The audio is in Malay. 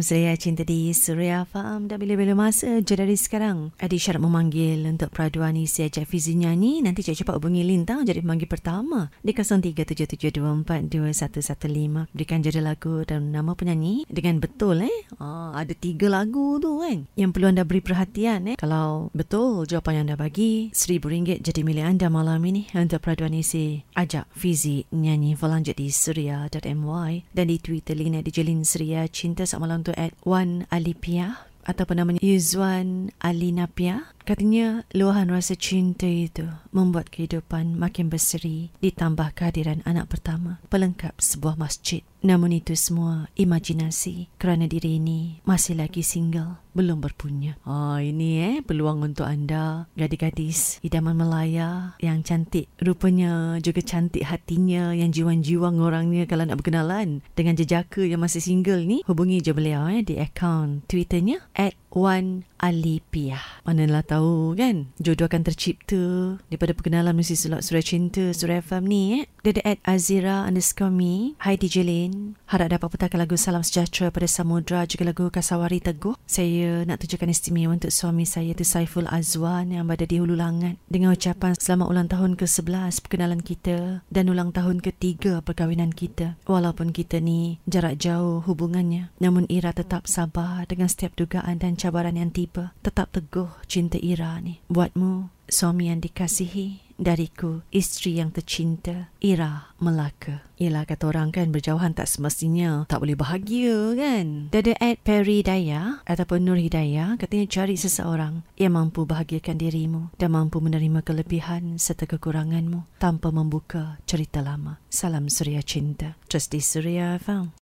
Salam Suria Cinta di Suria Farm Dan bila-bila masa je dari sekarang. Adi syarat memanggil untuk peraduan isi ajak Fizi nyanyi. Nanti cik cepat hubungi Lintang jadi pemanggil pertama. Di 0377242115 Berikan jeda lagu dan nama penyanyi. Dengan betul eh? Ah, Ada tiga lagu tu kan? Yang perlu anda beri perhatian eh? Kalau betul jawapan yang anda bagi RM1,000 jadi milik anda malam ini Untuk peraduan isi ajak Fizi nyanyi. Berlanjut di suria.my Dan di Twitter Lina Jelin Suria Cinta. Sama malam tu at Wan Alipia ataupun namanya Yuzwan Alinapia katanya luahan rasa cinta itu membuat kehidupan makin berseri ditambah kehadiran anak pertama pelengkap sebuah masjid. Namun itu semua imajinasi kerana diri ini masih lagi single belum berpunya. Ah ini eh peluang untuk anda gadis-gadis idaman Melaya yang cantik. Rupanya juga cantik hatinya yang jiwang-jiwang orangnya kalau nak berkenalan dengan jejaka yang masih single ni. Hubungi je beliau eh di akaun Twitternya at Wan Alipia. Manalah tahu kan jodoh akan tercipta daripada perkenalan mesti sulak surah cinta surah FM ni eh. Dia ada at Azira underscore me. Hai DJ Lin. Harap dapat putarkan lagu Salam Sejahtera pada Samudra juga lagu Kasawari Teguh. Saya nak tunjukkan istimewa untuk suami saya tu Saiful Azwan yang berada di Hulu Langat dengan ucapan selamat ulang tahun ke-11 perkenalan kita dan ulang tahun ke-3 perkahwinan kita. Walaupun kita ni jarak jauh hubungannya namun Ira tetap sabar dengan setiap dugaan dan cabaran yang tiba. Tetap teguh cinta Ira ni. Buatmu suami yang dikasihi dariku isteri yang tercinta Ira Melaka. Ialah kata orang kan berjauhan tak semestinya tak boleh bahagia kan. Dada at Perry Daya ataupun Nur Hidayah katanya cari seseorang yang mampu bahagiakan dirimu dan mampu menerima kelebihan serta kekuranganmu tanpa membuka cerita lama. Salam Suria Cinta. Trust di Suria FM.